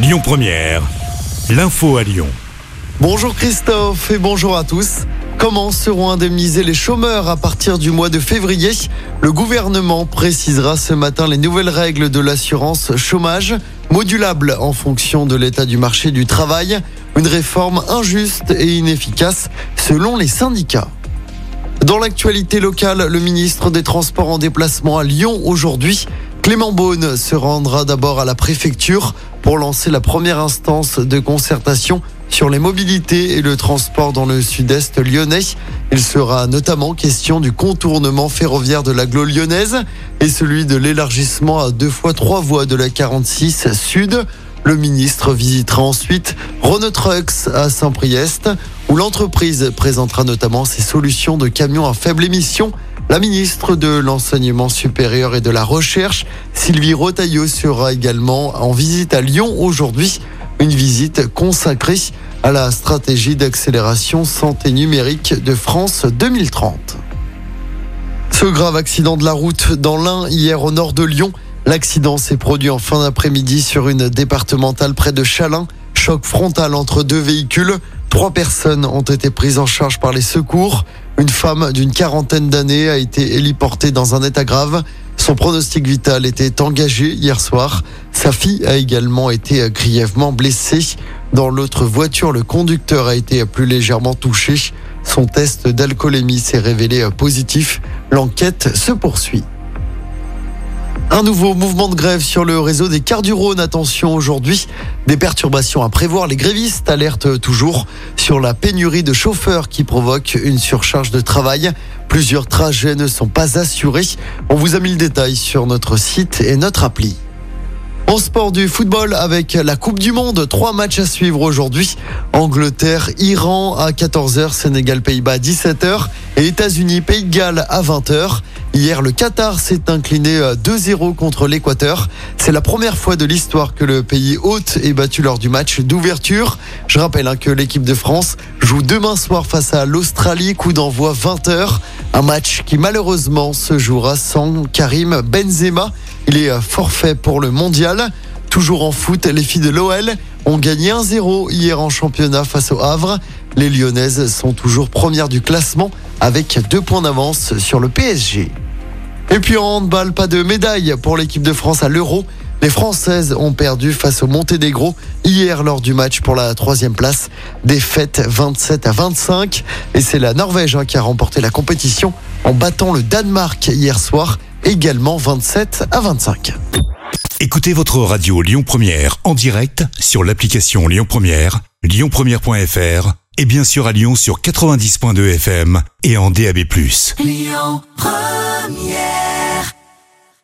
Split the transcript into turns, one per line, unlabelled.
Lyon Première, l'info à Lyon.
Bonjour Christophe et bonjour à tous. Comment seront indemnisés les chômeurs à partir du mois de février? Le gouvernement précisera ce matin les nouvelles règles de l'assurance chômage, modulable en fonction de l'état du marché du travail. Une réforme injuste et inefficace selon les syndicats. Dans l'actualité locale, le ministre des Transports en déplacement à Lyon aujourd'hui. Clément Beaune se rendra d'abord à la préfecture pour lancer la première instance de concertation sur les mobilités et le transport dans le sud-est lyonnais. Il sera notamment question du contournement ferroviaire de l'agglo lyonnaise et celui de l'élargissement à deux fois trois voies de la 46 sud. Le ministre visitera ensuite Renault Trucks à Saint-Priest, où l'entreprise présentera notamment ses solutions de camions à faible émission. La ministre de l'Enseignement supérieur et de la Recherche, Sylvie Rotaillot, sera également en visite à Lyon aujourd'hui. Une visite consacrée à la stratégie d'accélération santé numérique de France 2030. Ce grave accident de la route dans l'Ain hier au nord de Lyon. L'accident s'est produit en fin d'après-midi sur une départementale près de Chalin. Choc frontal entre deux véhicules. Trois personnes ont été prises en charge par les secours. Une femme d'une quarantaine d'années a été héliportée dans un état grave. Son pronostic vital était engagé hier soir. Sa fille a également été grièvement blessée. Dans l'autre voiture, le conducteur a été plus légèrement touché. Son test d'alcoolémie s'est révélé positif. L'enquête se poursuit. Un nouveau mouvement de grève sur le réseau des cars du Rhône. Attention aujourd'hui, des perturbations à prévoir. Les grévistes alertent toujours sur la pénurie de chauffeurs qui provoque une surcharge de travail. Plusieurs trajets ne sont pas assurés. On vous a mis le détail sur notre site et notre appli. En sport du football avec la Coupe du Monde, trois matchs à suivre aujourd'hui. Angleterre, Iran à 14h, Sénégal, Pays-Bas à 17h et États-Unis, Pays de Galles à 20h. Hier, le Qatar s'est incliné 2-0 contre l'Équateur. C'est la première fois de l'histoire que le pays hôte est battu lors du match d'ouverture. Je rappelle hein, que l'équipe de France joue demain soir face à l'Australie, coup d'envoi 20h. Un match qui malheureusement se jouera sans Karim Benzema. Il est forfait pour le mondial. Toujours en foot, les filles de l'OL ont gagné 1-0 hier en championnat face au Havre. Les Lyonnaises sont toujours premières du classement avec deux points d'avance sur le PSG. Et puis en handball, pas de médaille pour l'équipe de France à l'Euro. Les Françaises ont perdu face au Monténégro hier lors du match pour la troisième place. Défaite 27 à 25. Et c'est la Norvège hein, qui a remporté la compétition en battant le Danemark hier soir également 27 à 25.
Écoutez votre radio Lyon Première en direct sur l'application Lyon Première, lyonpremière.fr et bien sûr à Lyon sur 90.2 FM et en DAB+.
Lyon Première